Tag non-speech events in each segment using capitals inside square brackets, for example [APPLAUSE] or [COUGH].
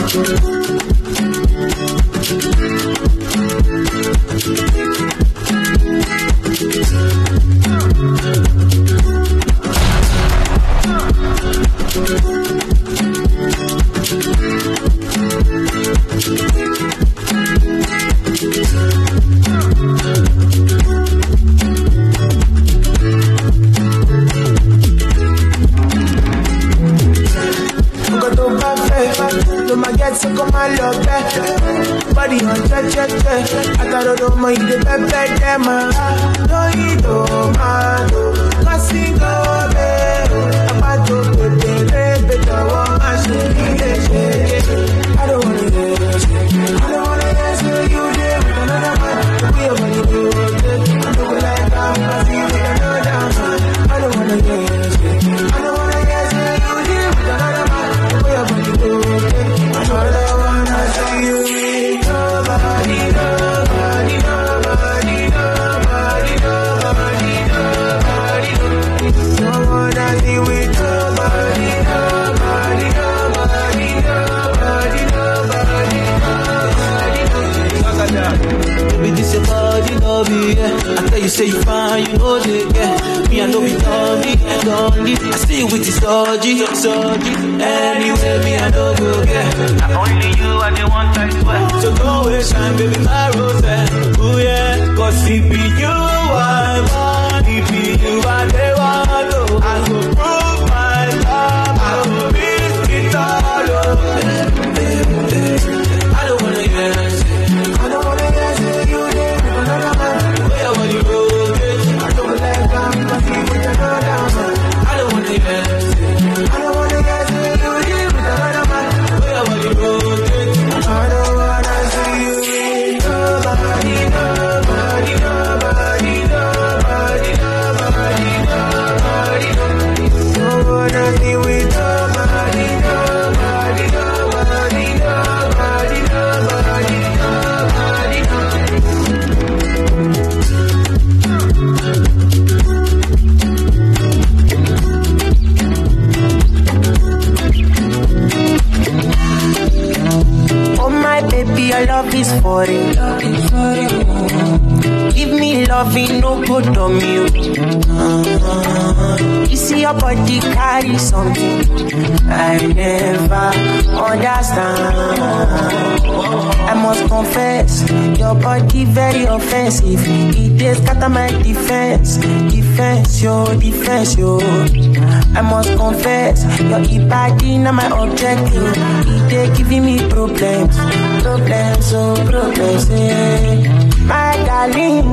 Nǹkan your body very offensive. It dey scatter my defense, defense, yo, defense, yo. I must confess, your body not my objective. It dey giving me problems, problems, oh problems, eh. My darling,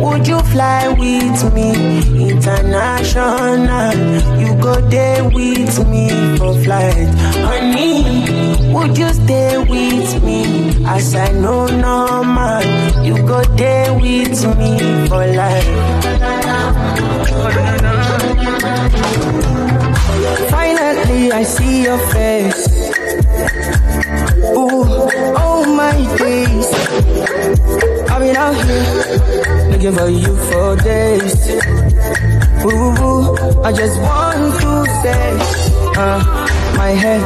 would you fly with me international? You go there with me for flight, honey. Would you stay with me as I know normal? You go there with me for life. Finally, I see your face. Ooh, oh my days. I've been out here looking for you for days. Ooh, I just want to say, uh, my head,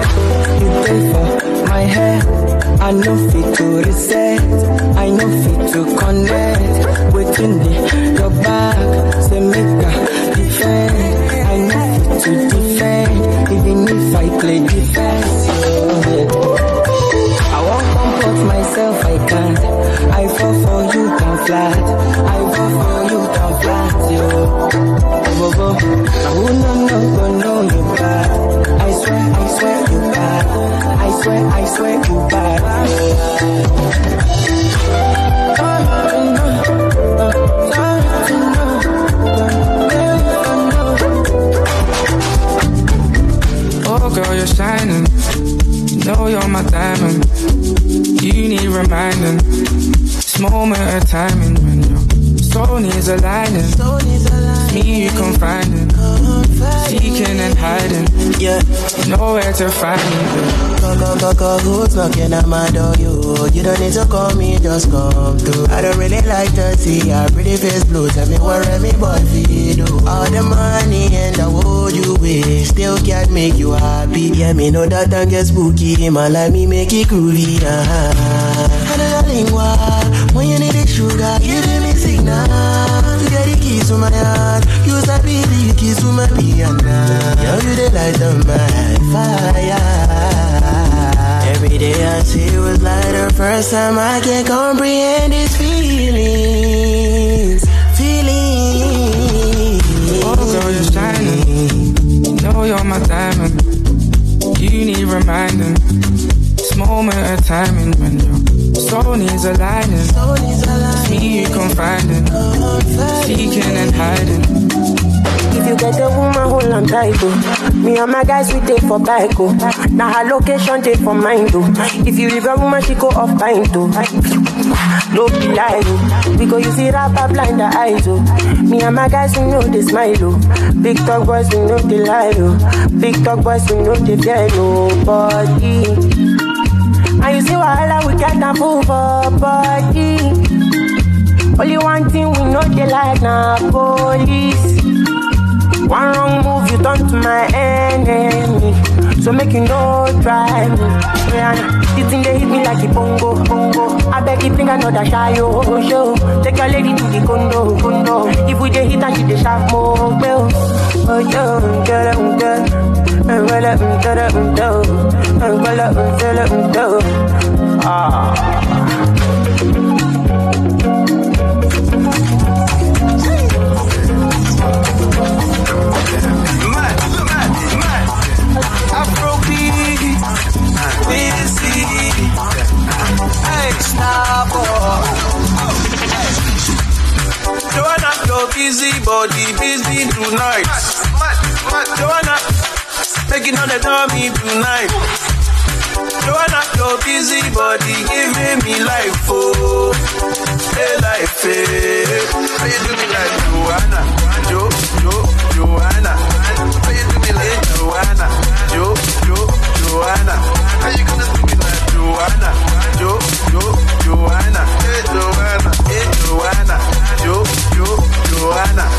you pay for my head. I know fit to reset, I know fit to connect. Waiting the your back, say make a defend. I know fit to defend, even if I play defense. I won't comport myself, I can't. I fall for you, can flat. I fall for you, can flat, yo. Go, go. I will not know, go know you bad. Swear, I swear you bad. Oh, girl, you're shining. You know you're my diamond. You need reminding. This moment of timing when your soul needs aligning. Me, you confiding. Seeking and hiding. Yeah. Nowhere to find me. Go, go, who's knocking at my door? You, you don't need to call me, just come through. I don't really like to see your pretty face blue. Tell me boy feel do. All the money and the wood you wish still can't make you happy. Yeah, me know that time get spooky. My life me make it groovy. Uh-huh. And darling, why? When you need the sugar, give me signal. The keys to my heart. Use that baby, keys to my piano. Now you the light of my fire. Every day I see it was like the first time I can comprehend these feelings. Feelings. Oh, girl, you're shining. You know you're my diamond. You need reminding. This moment of timing when your soul needs aligning. Soul needs aligning. Me you confiding. Seeking and hiding. If you get a woman, hold on tight, oh. Me and my guys, we take for bike, oh. Now her location, take for mine, oh. If you leave a woman, she go off pint, oh. No be lie, oh. Because you see rapper blind the eyes, oh. Me and my guys, we know they smile, oh. Big talk boys, we know they lie, oh. Big talk boys, we know they fear oh. nobody. And you see wahala, we get a fool for body. Only one thing we know they like now, police. One wrong move, you turn to my enemy. So make you no try me. Yeah, this thing they hit me like a bongo, bongo. I beg you bring another shy oh, show. Take your lady to the condo, condo. If we dey hit and she dey sharp more, well. Oh yo, get oh, it, get it. Well, um, get it, um, do. Well, um, get it, um, do. Ah. Busy, hey, stop, Joanna, your busy body, busy Joanna, making all the dummy tonight. Joanna, your busy body, giving me life, oh, hey, life, hey. How you do me like Joanna, Jo, Jo, Joanna? How you do me like Joanna, Jo, Jo, Joanna? How you gonna do me like Joanna, Jo, Jo, Joanna? Hey, Joanna, hey, Joanna, Jo, Jo, Joanna?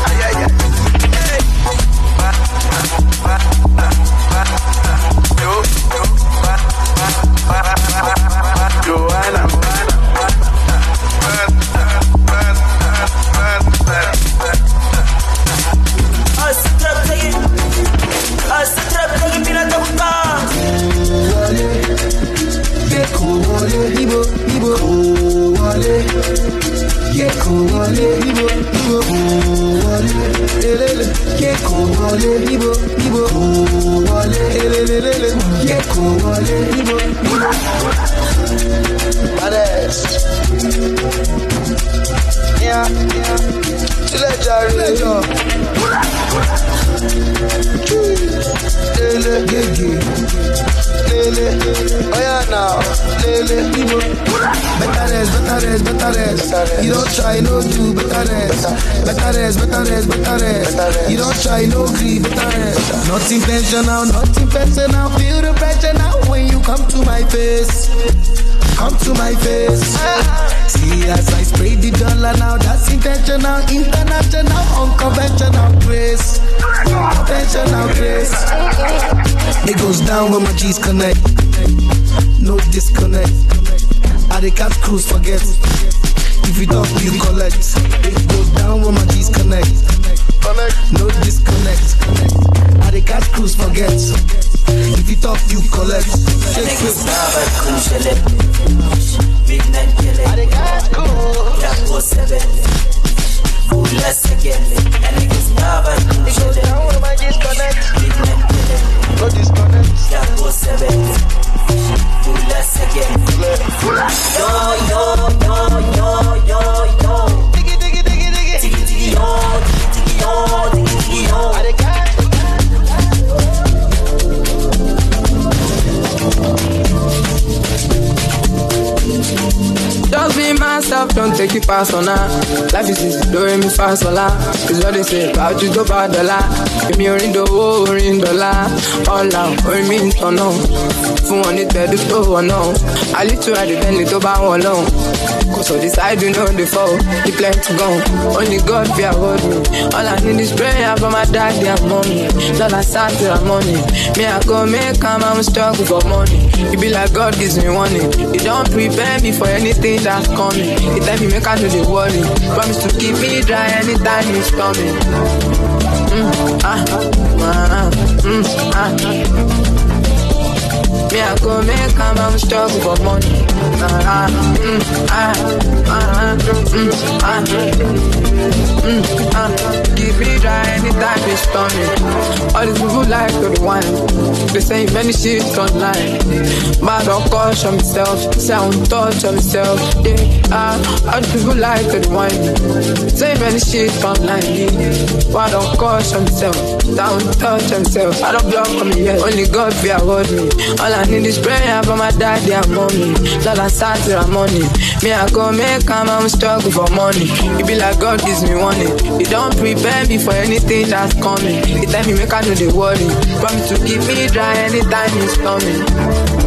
Intentional, not intentional. Feel the pressure now when you come to my face. Come to my face. See as I spray the dollar now, that's intentional, international, unconventional grace. Conventional grace. It goes down when my G's connect. No disconnect. I the catch cruise forget. If you don't, you collect. It goes down when my G's. Connect. No disconnect. I the catch cruise forget. If you talk, you collect. Shake it. It goes down when my disconnect. No disconnect. Diggy, thank you just be myself, don't take it personal. Life is easy, don't me fast a lot. It's what they say about you, go bad a lot. Give me a ring, the ring, dollar. All out, or me in tono. Fún wọn ní tẹ̀dú tó wọ̀ náà. Àlítú àdìbẹ́ni tó bá wọn. Kò sọ the side you know the fall. The plenty gone. Only God be hold me. All I need is prayer for my daddy and mommy. Dollar side to the money. Me, I go make come, I'm struggle for money. It be like God gives me warning. He don't prepare me for anything that's coming. The time you make I know worry. Promise to keep me dry anytime it's coming. Mm, ah, ah, mm, ah. Me, I go make a man struggle for money. Ah, mm, ah, ah, mm, ah, mm, ah. Me dry anytime it's stormy. All these people like to the wine. They say many shit online. But I don't caution myself. Say I don't touch on myself. Yeah, ah, all these people like to the wine. Say many shit online. I don't caution myself. I don't touch on myself. I don't block on me yet. Only God be hold me. All I need is prayer for my daddy and mommy. Dollar start to the money. Me, I go make I'm struggle for money. It be like God gives me warning. He don't prepare me for anything that's coming. He tell me make I know the worry. Promise to keep me dry anytime it's coming.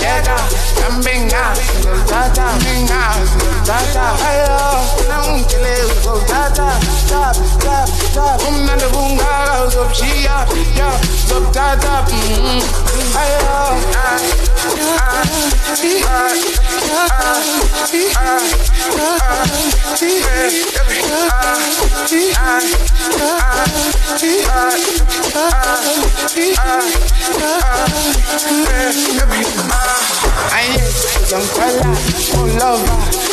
together. Campenga, soldata, venga, soldata. Hello, no un chile, soldata. Stop, stop, stop. Una bunga up, she up, yeah. Sometimes I, mm, I, I am young fella, full lover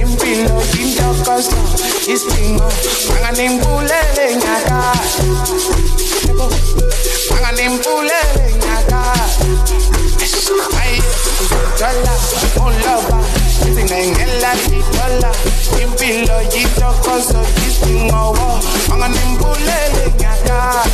impilo intokozo isidingo anganimbulele nyaka anganimbulele nyaka ayi uzothola uloba anganimbulele nyaka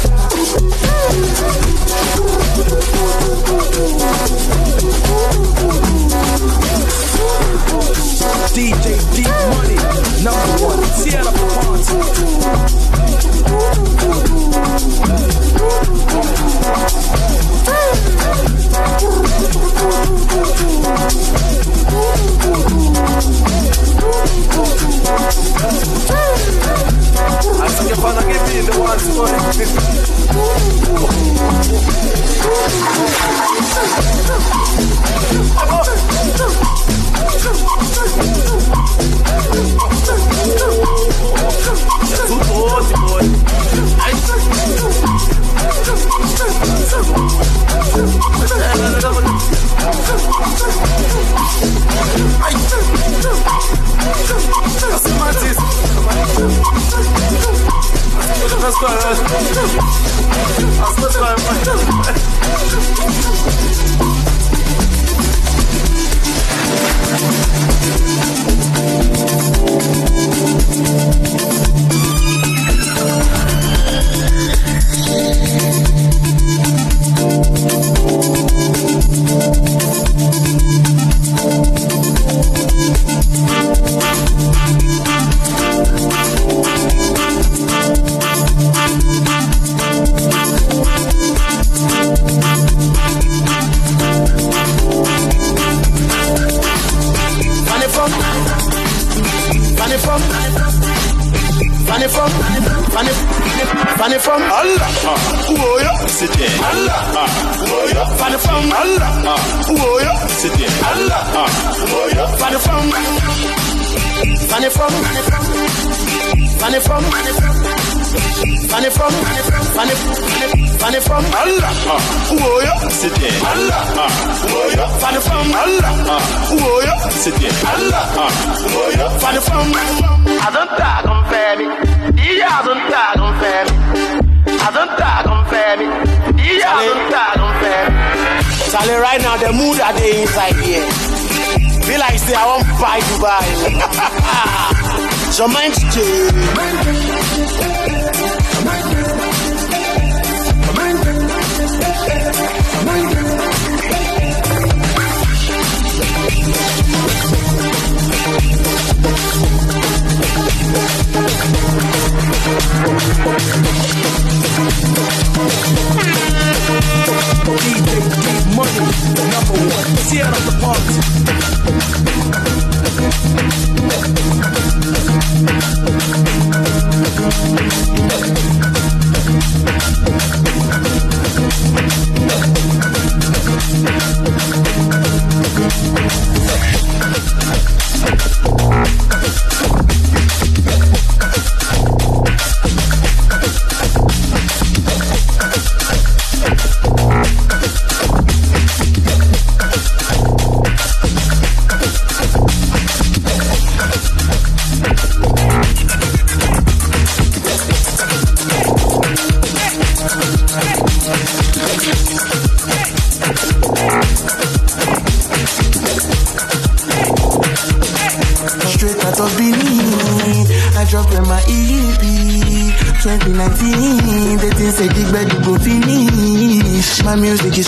DJ Dee Money, number one, I see your father give me the ones Funny. from,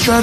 My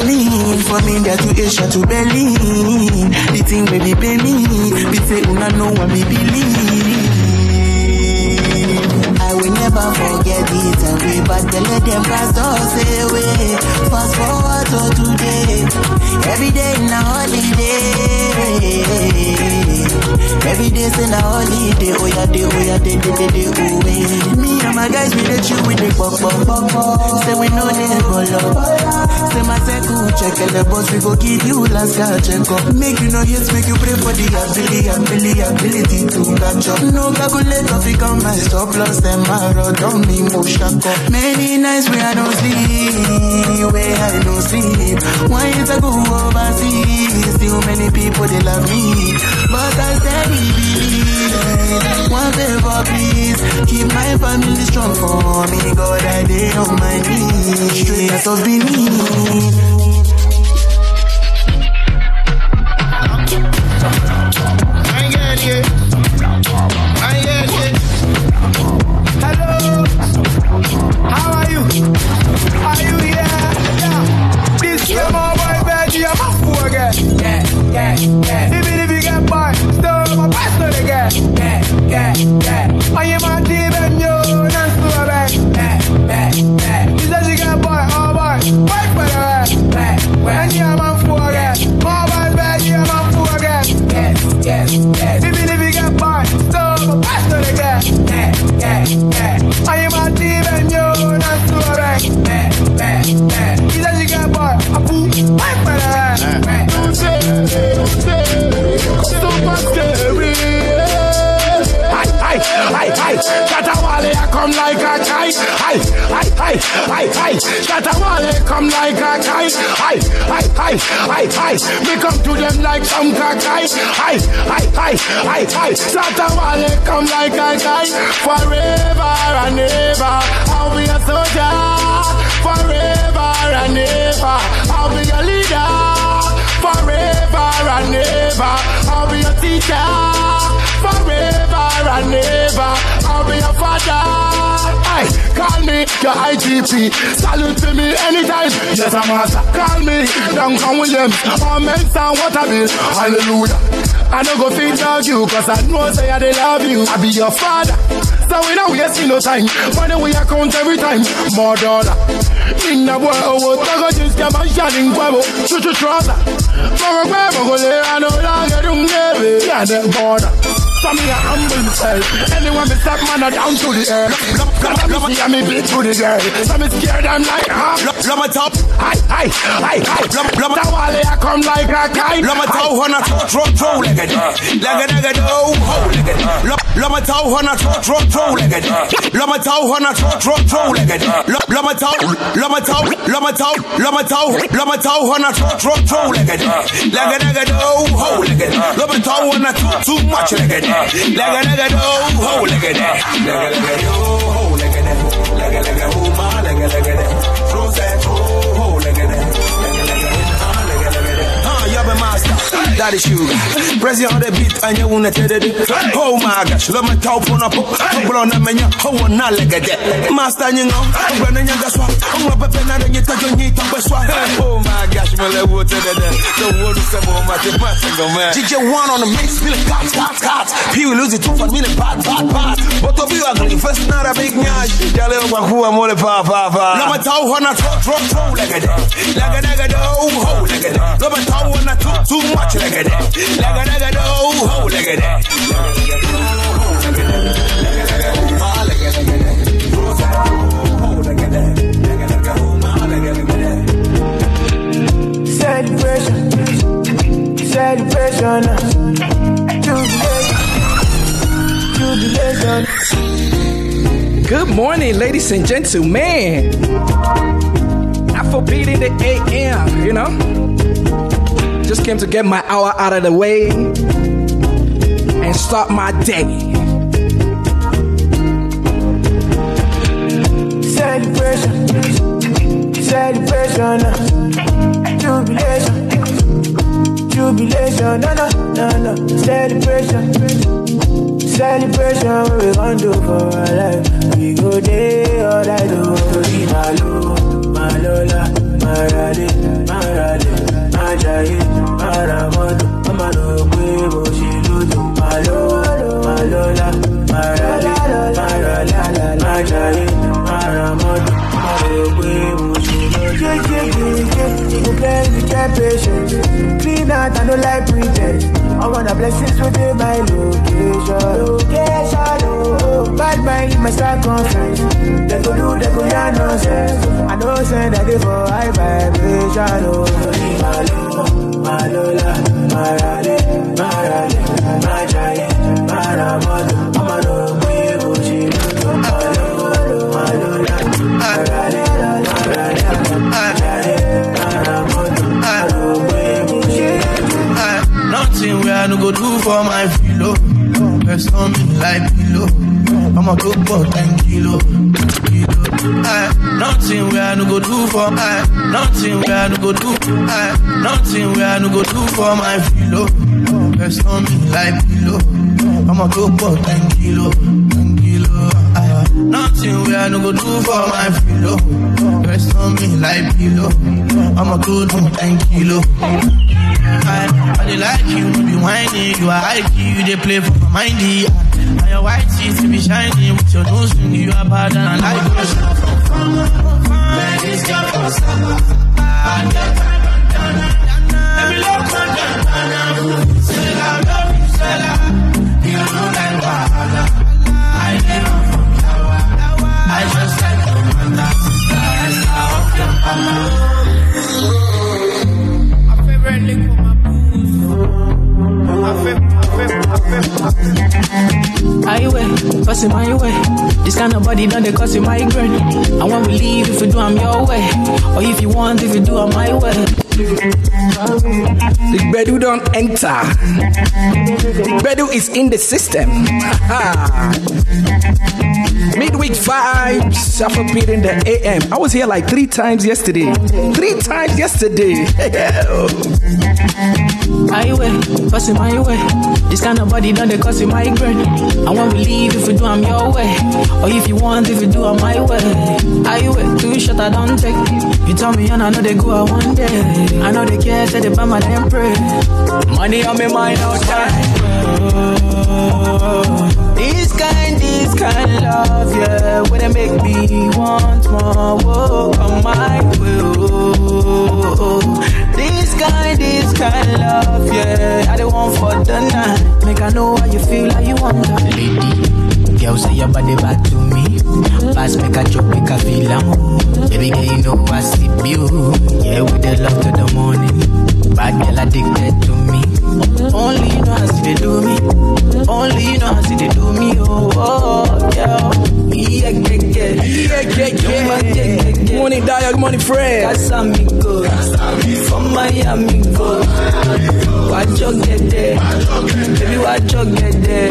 ability, ability, to catch up. No calculator, fi come my stop loss, them arrow, don't me move shack up. Many nights where I don't sleep, where I don't sleep. Why is I go overseas? Still many people, they love me. But I steady believe. One favor, please. Keep my family strong for me. God, I did on my knees. Straight out of Benin. Hi, hi, hi, hi. Shatta Wale, come like a kite. Hi, hi, hi, hi, hi. We come to them like some kite. Hi, hi, hi, hi, hi. Shatta Wale, come like a kite. Forever and ever, I'll be a soldier. Forever and ever, I'll be a leader. Forever and ever, I'll be a teacher. Forever and ever, I'll be a father. Call me your IGP. Salute to me anytime. Yes, I'm master. Call me Duncan Williams. Or Mensa Otabil. Hallelujah. I don't go think of you, cause I know say I they love you. I be your father. So we don't no time. Money we account every time. More dollar. In the world, oh, oh, tago just get my shining guavo. Chuchu trouser. Mogo guavo, go le, I know, I don't get it. Yeah, that border. So me a humble myself. Anyone me stop man a down to the earth. Love me see me beat to the girl. So me scared I'm like huh. Love my top. Hi hi hi hi. Love the wall I come like a kite. Love my toe on a throw throw throw like a like a like a oh ho like a Love my toe on a throw throw throw like a Love my toe on a throw throw throw like a Love my toe love my toe love my toe love my toe love on a throw throw throw like a like a like oh ho like a Love my toe on a too too much like a like oh ho a like a oh ho a like a oh my like a That is sugar. Press on the beat and you wanna tell it. Oh my gosh, love my top on up. Couple on the menu. Oh, not like that. Master, you know. When you got swap. Oh, my pepper, and you touch your knee to be swap. Oh my gosh, my level to the dead. The world is some more mathematical, man. DJ one on the mix, feeling cops, cops, cops. People lose it two for me, bad, bad, bad. But to be ugly, first not a big nyash. Y'all one who I'm all pa, pa, pa. Love my toe on a throw, throw, throw like a that. Like a, like a, oh, ho, like a that. Love my toe on a too, too much like a that. Like a, like a, oh, ho, like a that. Celebration, celebration, jubilation, jubilation. Good morning, ladies and gentlemen. Afrobeat in the AM, you know? Just came to get my hour out of the way and start my day. Celebration, celebration, jubilation, jubilation, no, no, no, no, celebration, celebration, we gon' do for our life? We go day all night, oh, Tori Malo, Malola, Marale, Marale, Majaye, Maramoto, Amano, Quebo, Shiludo, Malo, Malola, Marale, Marale, Majaye, Maramoto, you play with your patience, clean out, I don't like pretend, I want the blessings within my location, location, oh, bad mind in my circumference, they go do, they go yarn nonsense, I know send that they for high vibration, oh, Malo, Malola, Marale, Marale, Majaye, Maramoto, go do for my filo. Oh. Rest on me like pillow. Oh. I'ma go for 10 kilo. kilo. Aye. Nothing where I no go do for I. Nothing where I no go do. I. Nothing where I no go do for my filo. Oh. Rest on me like pillow. I'ma go for 10 kilo. 10 kilo. Aye. Nothing where I no go do for my filo. Rest on me like pillow. I'ma go do 10 kilo. I, dey like you, no be whiny. You are high key, you dey play for my mindy. And your white teeth be shiny with your nose ring. You are bad and I like you. Dana. Let me. Say I love you, I. You. I from. I just like Esther of your mama. Highway, passing my way. This kind of body done they cause you migraine. And when we leave, if you do, I'm your way. Or if you want, if you do, I'm my way. The Bedu don't enter. The Bedu is in the system. Midweek vibes, Afrobeat in the AM. I was here like three times yesterday. Three times yesterday. [LAUGHS] Highway, passing my way. This kind of body done they cause you migraine. And when we leave, if you do, I'm your way. Or if you want, if you do, I'm my way. Highway, two shot I don't take. You tell me and I know they go out one day. I know they care, say they buy my damn pray. Money on me mind all time. Kind, love, yeah, when they make me want more, whoa, come my oh. This kind, this kind love, yeah. I don't want for the night. Make I know how you feel, how you want. Lady, girl say your body back to me. Pass make a chop, make a feel am. Baby girl, you know I see you. Yeah, with the love to the morning. Bad girl addicted to. Only you know how see they do me. Only you know how see they do me. Oh, oh yeah. Yeah, yeah, yeah. Yeah, yeah, yeah. Morning, Dio. Good morning, Fred. Casamigo, from Miami go. Watch your get there, baby, watch your get there.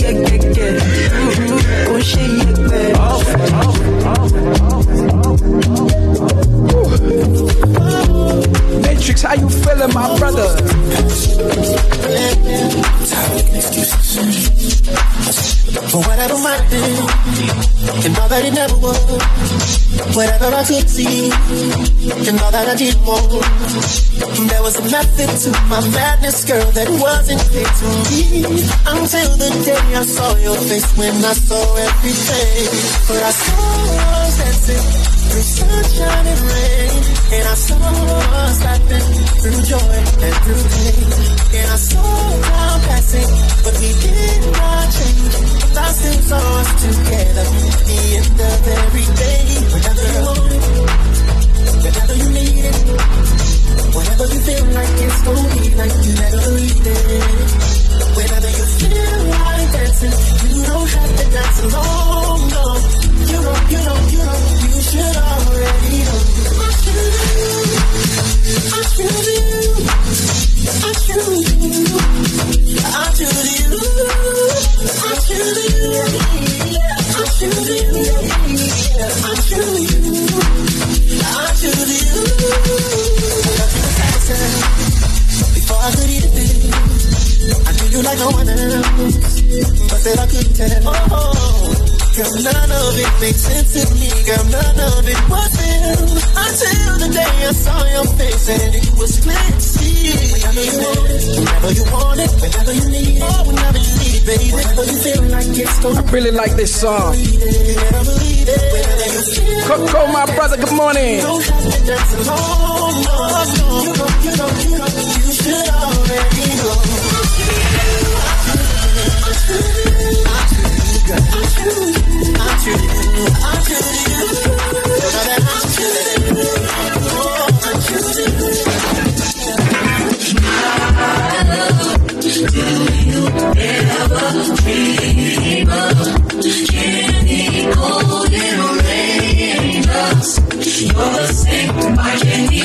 Yeah, yeah, yeah. Go shake your bed. Matrix, how you feeling, my brother? For whatever might be, and all that it never was. Whatever I could see, and all that I did more. There was a method to my madness, girl, that wasn't clear to me. Until the day I saw your face when I saw everything. For I saw us dancing through sunshine and rain. And I saw us laughing through joy and through pain. And I saw time passing, but we did not change. I still saw us together at the end of every day. Whenever you want it, whenever you need it, whenever you feel like it's gonna be like you never need it. Whenever you feel like dancing, you don't have to dance alone. No, you know, you know, you know, you should already know. I feel you, I feel you, I feel you, I feel you, I feel you, I feel you, I feel you, I feel you. Before I could you. I knew you like no one else. But said I couldn't tell. Oh, girl, none of it makes sense to me. Girl, none of it was real. Until the day I saw your face and it was clear to see. Whenever you want it, whenever you want it, whenever you need it, oh, whenever you need it, baby. Whenever you feel like it's going I really like this song. Coco, my brother, good morning. don't have to dance alone. No, no. You know, you know, you know, you should already know. You're the same, my candy.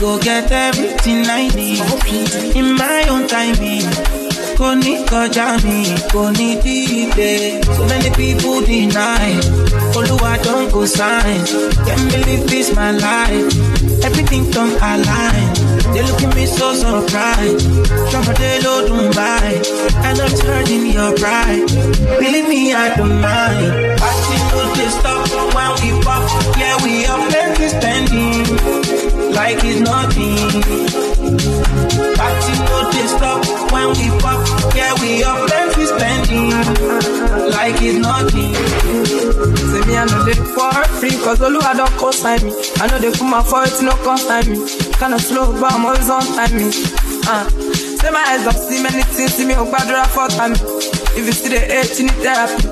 Go get everything I need in my own timing. Kò ní kọjá mi, kò dìde. So many people deny. Olúwa don go sign. Can't believe this my life. Everything don't align. They look at me so surprised. Somebody low Dubai. And I'm turning your pride. Believe me, I don't mind. We pop. Yeah, we are plenty spending. Like it's nothing. Say me I know they for free Cause Oluwa don't co-sign me I know they put my foot, no consign me Kinda slow but I'm always on time me uh. Say my eyes don't see many things See me on gbadura for time If you see the hate, you need therapy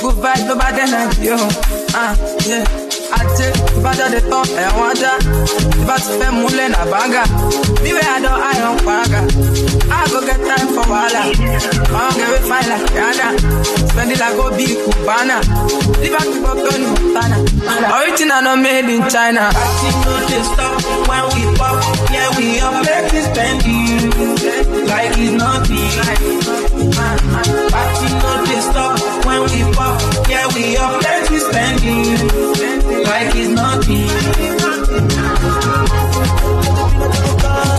Good vibe, nobody energy, yo uh, yeah. Tán, ẹ̀wọ̀n fẹ́ múlẹ̀ nà báńgà. Time for wahala. Spend it made in China. Party no dey stop when we pop. Yeah, we are plenty spending. Like it's nothing. Party no dey stop when we pop. Yeah, we are plenty spending. like it's nothing.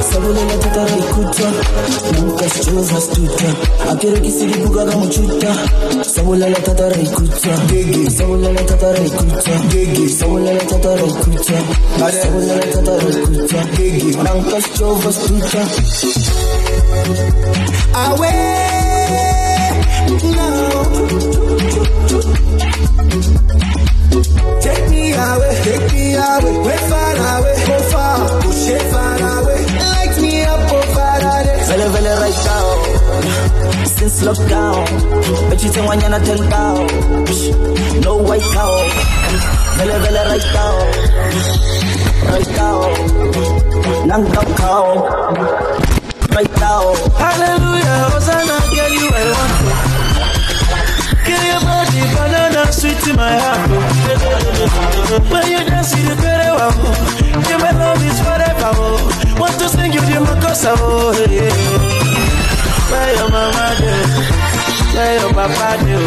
Sabule la teta ikuta Nunca chose astuta Akere kisiri buga kama chuta Sabule la teta ikuta Gigi Sabule la teta ikuta Gigi Sabule la teta ikuta Sabule la teta ikuta Gigi Nunca chose astuta Away Now Take me away, take me away, way far away, go far, push it far away, light me up, Faraday. Vele vele right now Since lockdown tell down No white cow Vele vele right now Right now Nang down cow Right now Hallelujah, Hosanna, you I want to. Your body, banana, sweet in my heart. Oh. When you dance, you better wow. Yeah, my love is forever. Oh. Want to sing you the makosa. Oh. Where your mama do? Where your papa do?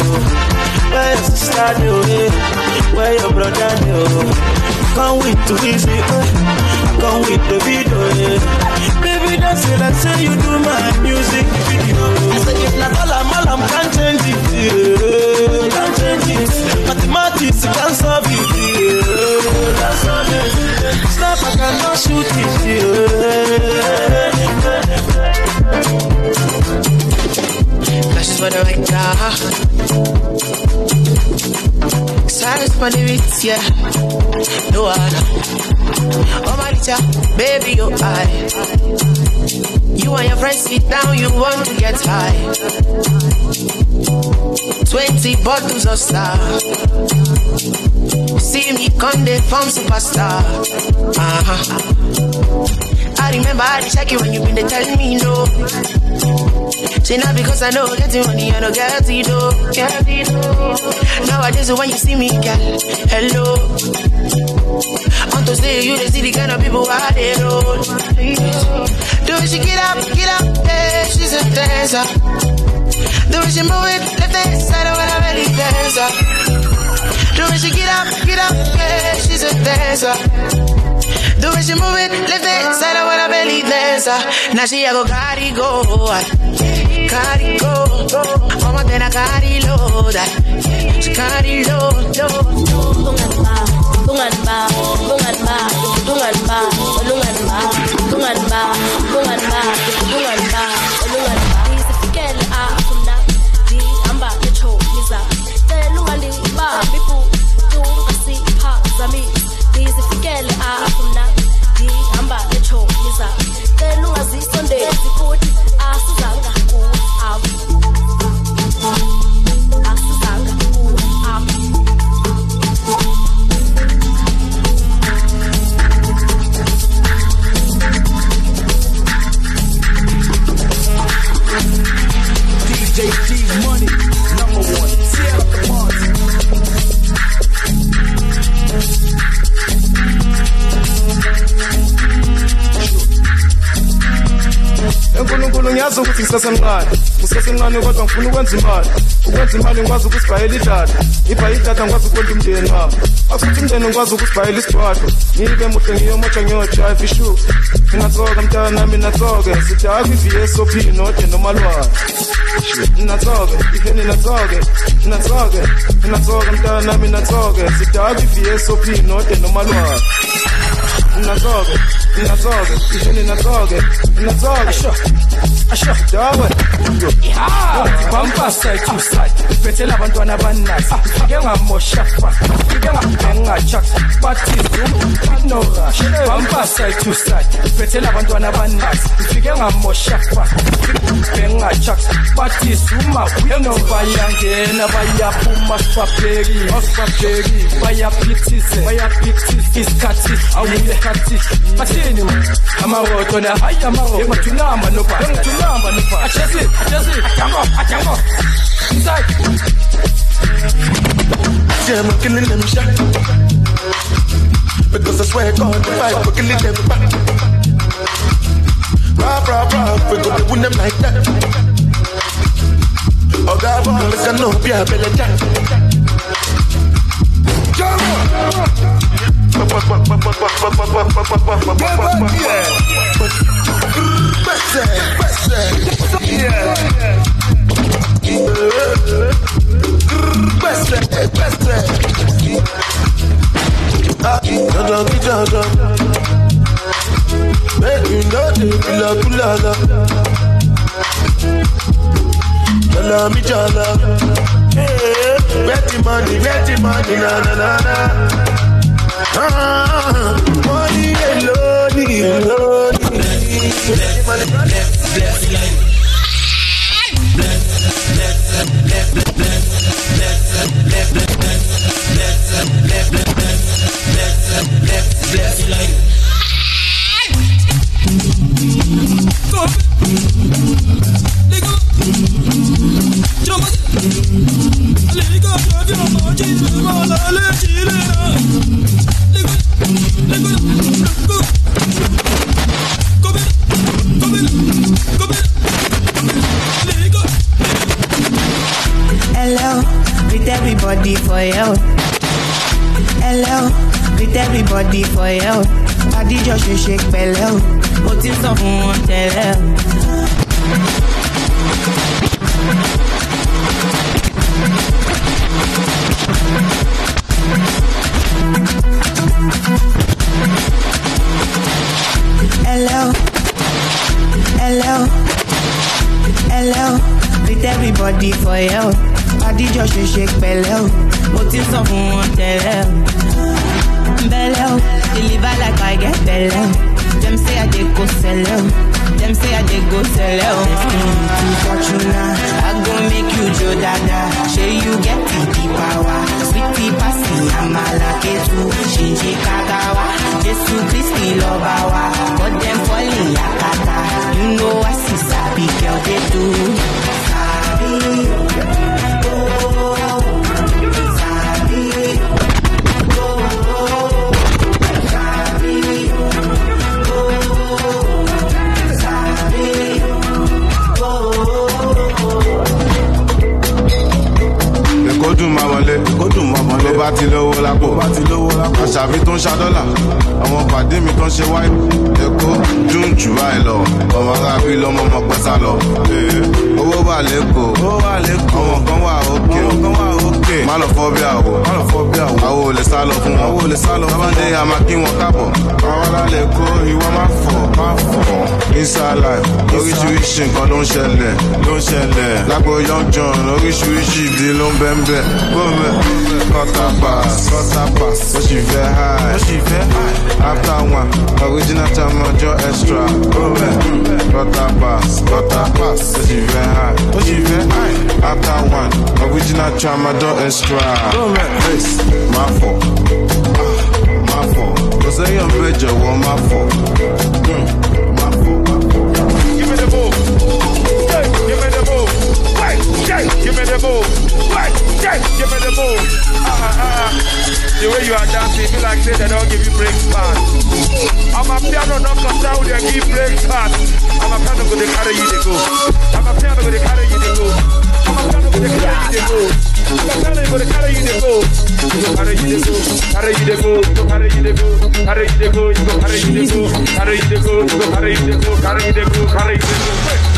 Where your sister do? Yeah. Where your brother do? Can't wait to visit. I can't wait to video. Yeah. Baby, that's it. I say you do my music video. I say if not all I'm all I'm can't change it. Yeah. Can't change it. Mathematics can't solve it. Yeah. Can't solve it. Eh? Snap I cannot shoot it. Yeah. That's what I like now. Silence for the beats, yeah. No other. Oh my teacher, baby, you high. You and your friends sit down, you want to get high. Twenty bottles of star. See me come they form superstar. Uh-huh. I remember I check you when you been they tell me no. Say now because I know getting money, I don't get it though. Get it though. Nowadays when you see me, girl, hello. Want to say you the see the kind of people I they roll. Do she get up, get up, yeah, she's a dancer. Do she move it, left hand side when I belly dancer. Do she get up, get up, yeah, she's a dancer. The way she move it, left hand side oh, when I belly uh. dancer. Now she a go carry go, uh. Carry go. go. Mama then I carry load, she carry load. Tungan ba, tungan ba, tungan ba, tulungan ba, tungan ba, tungan ba, tulungan ba, tulungan enkulunkulu ngiyazi ukuthi ngisesemncane ngisesemncane kodwa ngifuna ukwenza imali. Ukwenza imali ngikwazi ukusibhayela idlada ibhaye idlada ngikwazi ukondla umndeni wami. Akuthi umndeni ngikwazi ukusibhayela isigcwado ngibe muhle ngiyomotsha ngiyojive ishu. Ngingatsoka mntana nami natsoke sithi hayi kwi-vsop node nomalwane natsoke ifeni natsoke natsoke natsoke mntana nami natsoke sithi hayi kwi-vsop node nomalwane natsoke natsoke ifeni natsoke natsoke Asho, asho, dawe bumper side to side phethela abantwana abaninasi fike ngamosha fa fike ngabhengacha bathi zoom no rush bumper side to side phethela abantwana abaninasi fike ngamosha fa bhengacha bathi zuma bayangena bayaphuma sibabheki asibabheki bayaphithize bayaphithize isikhathi awuyisikhathi bathini amaroto na hayi amaroto emathunamba nobha emathunamba nobha achesi achesi ajango ajango inside Yeah, I'm killing them shot. Because I swear God, the fight, we're killing them back. Rah, rah, rah, we go to win them like that. Oh, God, boy, like I know, yeah, Bella Jack. Make you know the kula kula la. Jala mi jala. The money, get the money, na na na na. Ah, money alone, alone. Money, Hello, for you. Adijọ́ ṣe ṣe pẹ̀lẹ́ o, mo ti sọ fún wọn tẹ́lẹ̀ o. Hello, hello, hello, with everybody for you. Adijọ́ ṣe ṣe pẹ̀lẹ́ o, mo ti sọ fún wọn tẹ́lẹ̀ o. Belle o, deliver like I get belle o. Dem say I dey go sell o, dem say I dey go sell o. Destiny to Fortuna, I go make you jo dada. Shey you get the power, sweetie pasi amala ketu, shinji kagawa. Jesu Christi lọba wa, but dem fall in yakata. You know I see sabi girl dey do. Sabi. bá ti lówó lápò. Àṣàbí tó ń ṣa dọ́là àwọn pàdé mi tó ń ṣe wáyé. Ẹ̀kọ́ dùn jù báyìí lọ ọmọ arábí lọmọ ọmọ pẹ́ sá lọ. Owó wà lẹ́kọ̀ọ́ ọmọ kan wà òkè ọmọ kan wà má lọ fọ́ bí àwọ̀ àwọ̀ ò lè sá lọ fún wọn sábàdé àmà kí wọn. Kábọ̀ àwọn alálẹ̀ kó ìwọ má fọ̀ má fọ̀. Inside life oríṣiríṣi nǹkan ló ń ṣẹlẹ̀ ló ń ṣẹlẹ̀. Lágbo young john oríṣiríṣi ìdí ló ń bẹ́ ń bẹ́ gómẹ̀ kọ́tà pass kọ́tà pass ó sì fẹ́ high. Ó sì fẹ́ high. After one original time ọjọ́ extra. Gómẹ̀ kọ́tà pass kọ́tà pass ó sì fẹ́ high. Ó sì fẹ́ high. After one original time ọjọ́ extra gómẹ̀ má fọ̀ má fọ̀ kò sẹ́yìn ọ̀bẹ jọ̀wọ́ má fọ̀. Má fọ̀. Give me the move. Hey, give me the move. Hey, hey, give me the move. Hey, hey, give me the move. Ah, ah, ah. The way you are dancing, feel like say they don't give you break part. I'm a piano not concerned with their give break part. I'm a piano go they carry you they go. I'm a piano go they carry you they go.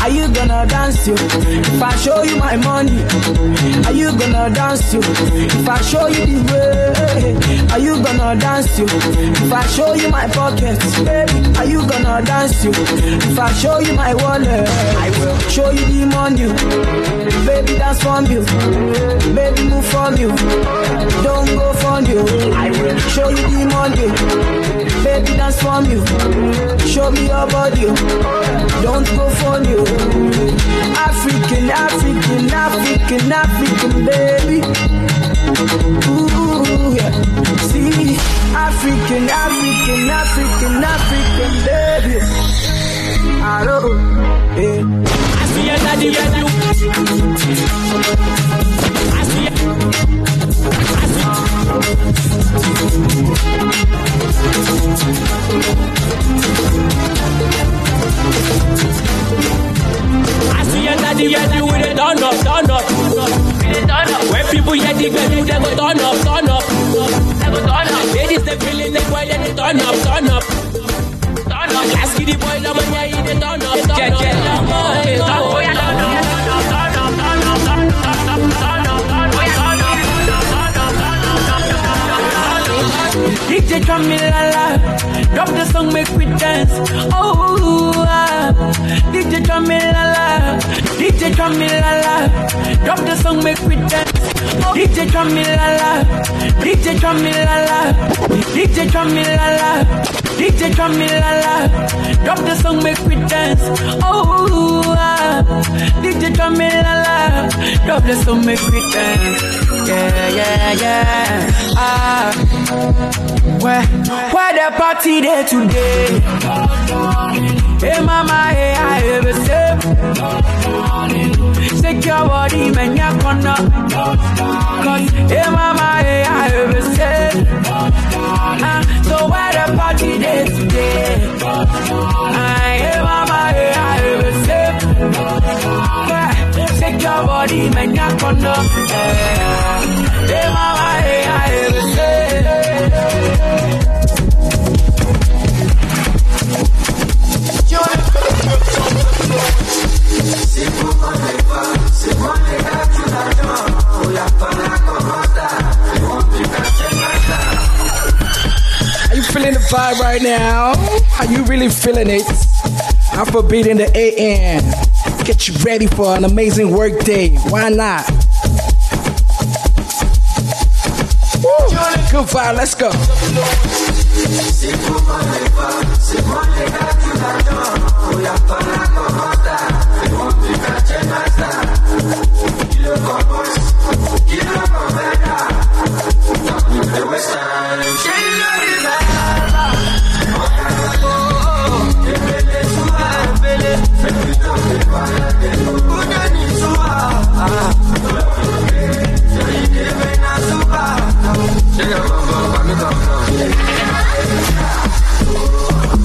Are you gonna dance you? If I show you my money, are you gonna dance you? If I show you the way, are you gonna dance you? If I show you my pockets, baby, are you gonna dance you? If I show you my wallet, I will show you the money, baby dance from you. Baby, move from you. Don't go from you. I will show you the money. Baby, dance from you. Show me your body. Don't go from you. African, African, African, African, baby. Ooh, yeah. See, African, African, African, African, baby. I don't, yeah. I see your daddy, yeah, you. I see it. I see your daddy, yeah, you with it turn up, turn up. Turn up. When people hear the girl, they go turn up, turn up. Turn up. Ladies, they feeling the boy, they turn up, turn up. DJ drum me drop the song, make we dance. Oh. DJ Jamila, me DJ Jamila, me drop the song make we dance. DJ Jamila, me DJ Jamila, me DJ Jamila, me DJ Jamila, me drop the song make we dance. Oh, ah. DJ Jamila, me drop the song make we dance. Yeah, yeah, yeah. Ah, where, where the party there today? Hey mama, hey I have a save. Take your body, man, you're gonna. Cause hey mama, hey I have a save. Uh, so where the party day today? Uh, hey mama, hey I have a save. Take uh, your body, man, you're gonna. Hey mama, hey I have a save. Are you feeling the vibe right now? Are you really feeling it? Afrobeat in the AM. Get you ready for an amazing work day. Why not? Woo. Good vibe, let's go.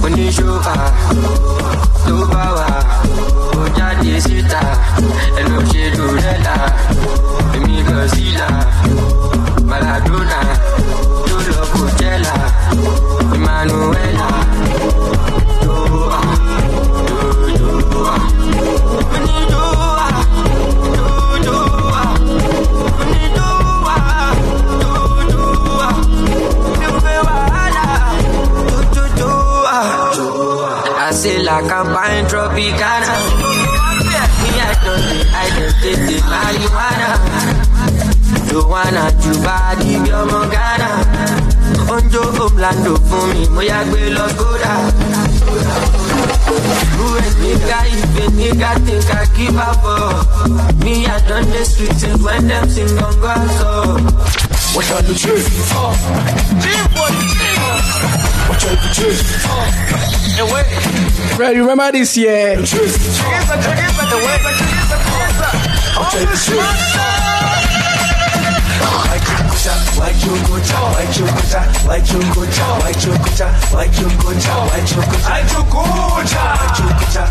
When you show ah, them sing on grass, oh. Watch out the truth, oh. Watch out the truth, oh. Away. You remember this year? The truth, oh. Watch out the truth, oh like you go down, like you go down, like you go down, like you go down, like you go down, like you go down, like you go down. chukucha,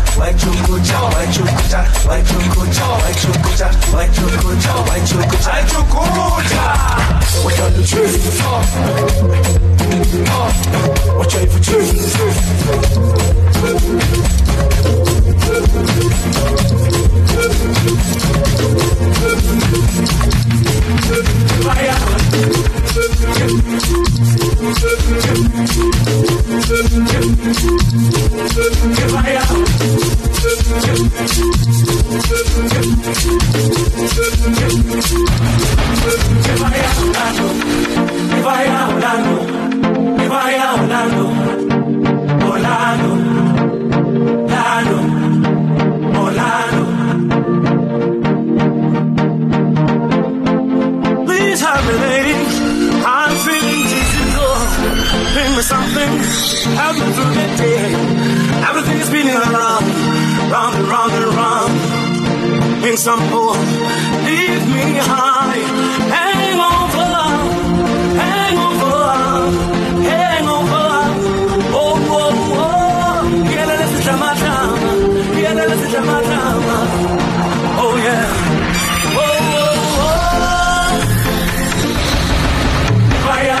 Fire! Bring some more. Leave me high. Hang on for love. Hang on for love. Hang on for love. Oh, oh, oh. Yeah, let's drama, drama. Yeah, let's drama, drama. Oh, yeah. Oh, oh, oh. Fire.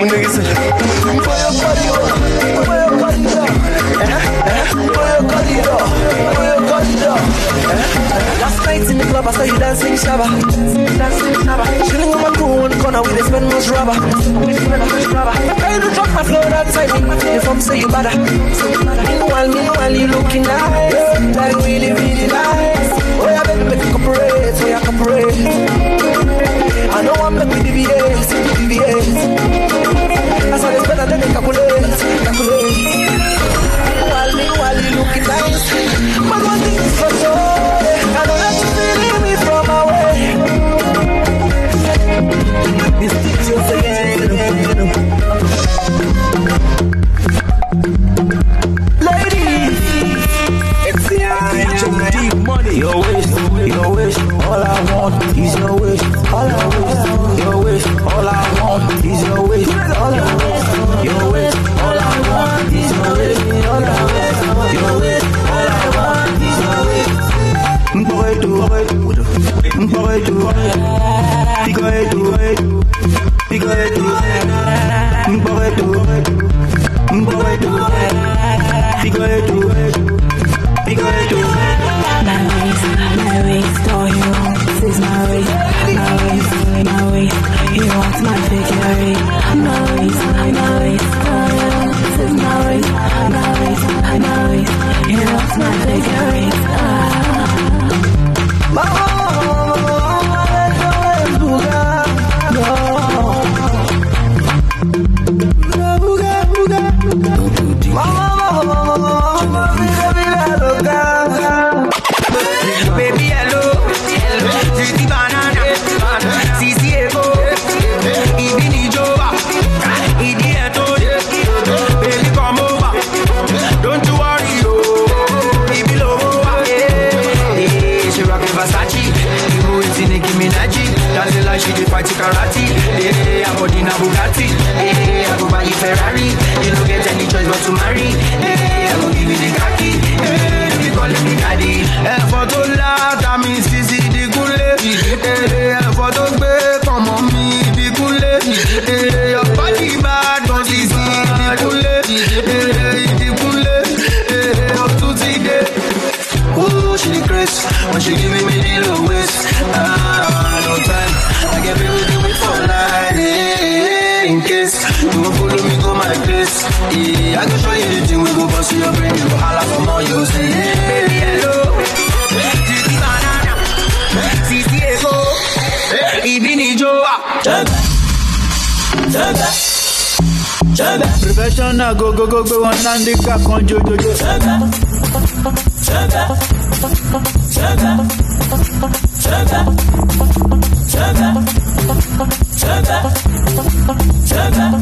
unigisa. For your body, oh, for your body, oh, eh, eh, for your body, oh, for your body. Last night in the club, I saw you dancing shabba, dancing shabba. Chilling with my crew one corner, we dey spend most rubber, we spend most rubber. Try to drop my flow that time, if I'm say you better. Meanwhile, meanwhile, you looking nice, like really, really nice. pico. My race, my race, all you want is my race, my race, my race. You want my victory. like she dey fight karate. Eh, hey, I'm body a Bugatti. Hey, I go buy a Ferrari. You don't get any choice but to marry. Hey, Professional go go go go one handicap kan jojojo. Jaga, jaga, jaga, jaga, jaga, jaga, jaga,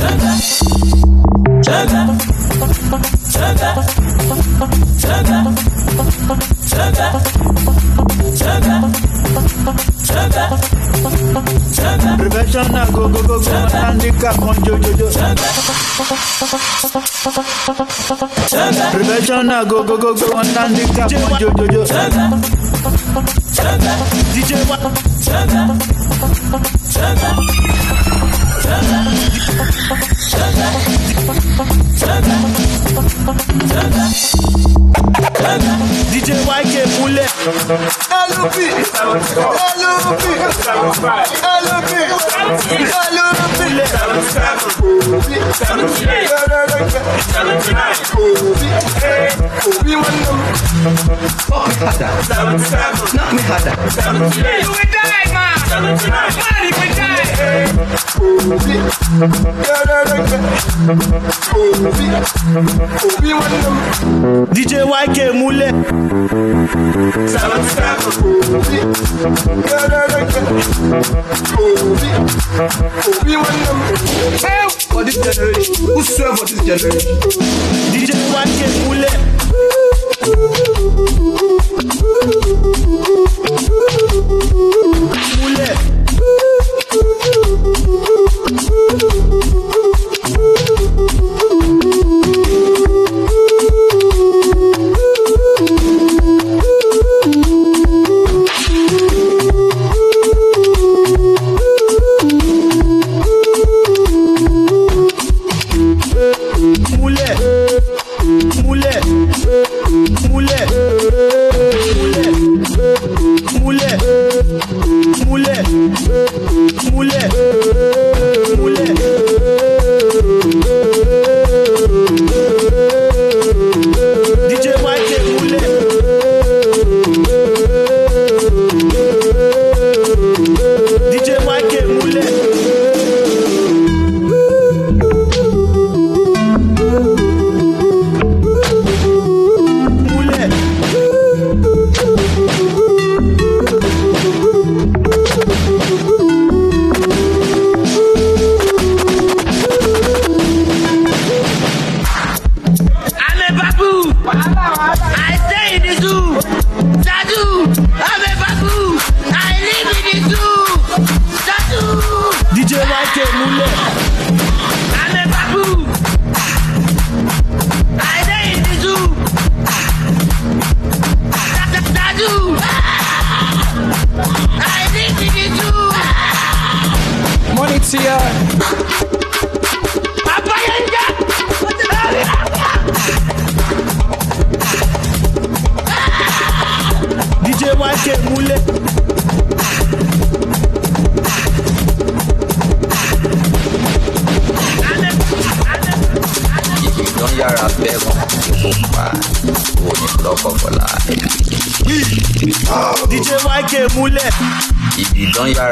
jaga, jaga, international go go go go handicap on jojojo. Professional go go go go handicap on jojojo. DJ what? Turn up, turn up, turn up, turn. DJ YK Mule. LUP, LUP, LUP, LUP. We want them. DJ YK Mule. For this generation, who swear for this generation? DJ YK Mule. Mulher.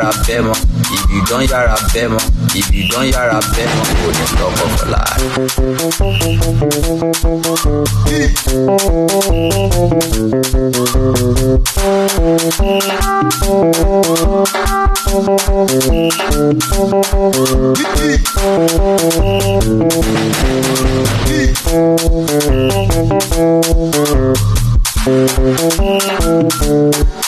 yára fẹ́ mọ́ ìbìdán yára fẹ́ mọ́ ìbìdán yára fẹ́ mọ́ kò ní lọ́kọ̀ fọlá. Thank you.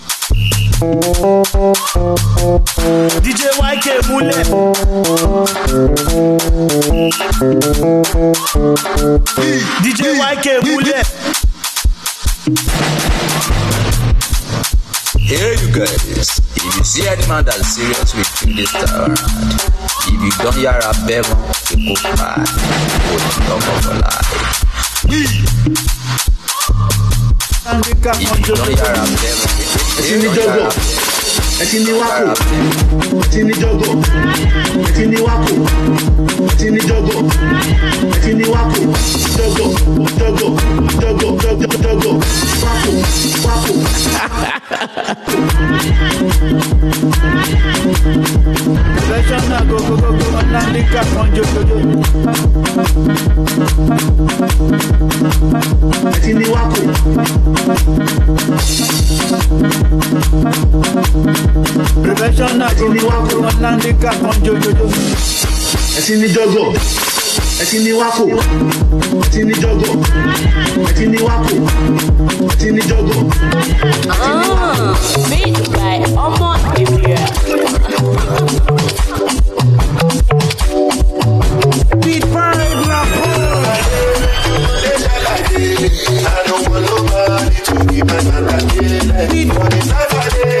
DJ YK múlẹ̀. DJ YK múlẹ̀. Hey you guys, if you see any man that's serious with you this time if you don't hear a bemo, you go cry. Go to talk for life. If you don't hear a bemo, if you don't hear a ẹtí ní wákò ẹtí ní jọgọ. Ẹtí ní wákò ẹtí ní jọgọ. Ẹtí ní wákò jọgọ jọgọ jọgọ jọgọ jọgọ. Wákò wákò. Professional go go go go Nandika konjojojo. ẹtí ní wákò Professional go go go go Nandika konjojojo. ẹtí ní jọgọ ẹtí ní wákò ẹtí ní jọgọ ẹtí ní wákò ẹtí ní jọgọ. Ah, made by Omo Area. Beat five la I don't want nobody to be better than me. For the life I live,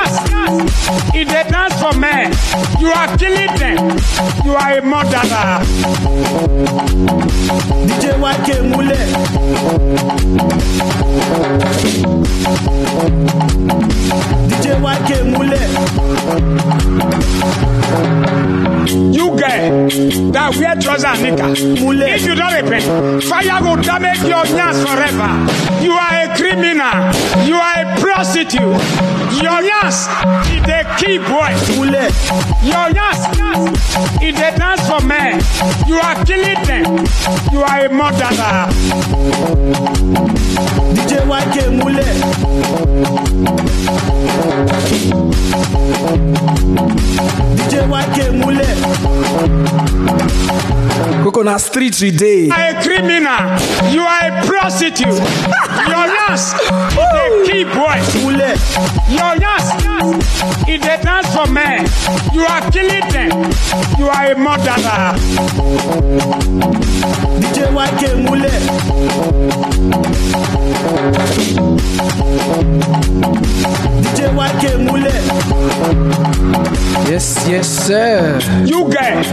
If they dance for men, you are killing them. You are a murderer. DJ YK múlẹ̀. DJ YK múlẹ̀. You guys that wear trouser and knicker. If you don't repent, fire will damage your hands forever. You are a criminal. You are a prostitute. Your hands, if they keep boys. Your hands, if they dance for men, you are killing them. You are a murderer. DJ YK múlẹ̀. DJ YK múlẹ̀. Coconut Street today. You are a criminal. You are a prostitute. [LAUGHS] Your hands, if they keep boys. Your hands, if they dance for men, you are killing them. You are a murderer. DJ YK múlẹ̀. DJ YK múlẹ̀. Yes, yes, sir. You guys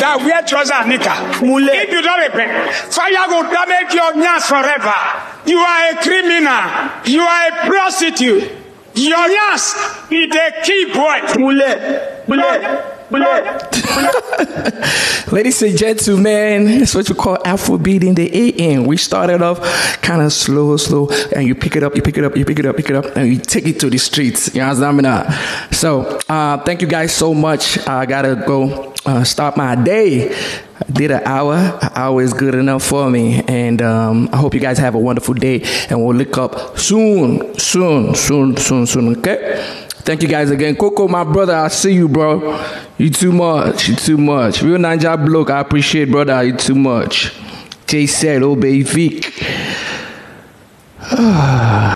that wear trouser and knicker. If you don't repent, fire will damage your hands forever. You are a criminal. You are a prostitute. Your hands, if they keep boys. Múlẹ̀. Múlẹ̀. Múlẹ̀. Ladies and gentlemen, it's what you call Afrobeat in the AM. We started off kind of slow, slow, and you pick it up, you pick it up, you pick it up, pick it up, and you take it to the streets. You understand me now? So, uh, thank you guys so much. I gotta go uh, start my day. I did an hour. An hour is good enough for me, and um, I hope you guys have a wonderful day. And we'll look up soon, soon, soon, soon, soon. Okay. Thank you guys again. Coco, my brother, I see you, bro. You too much. You too much. Real Ninja bloke, I appreciate, brother. You too much. Jay said, oh, baby. [SIGHS]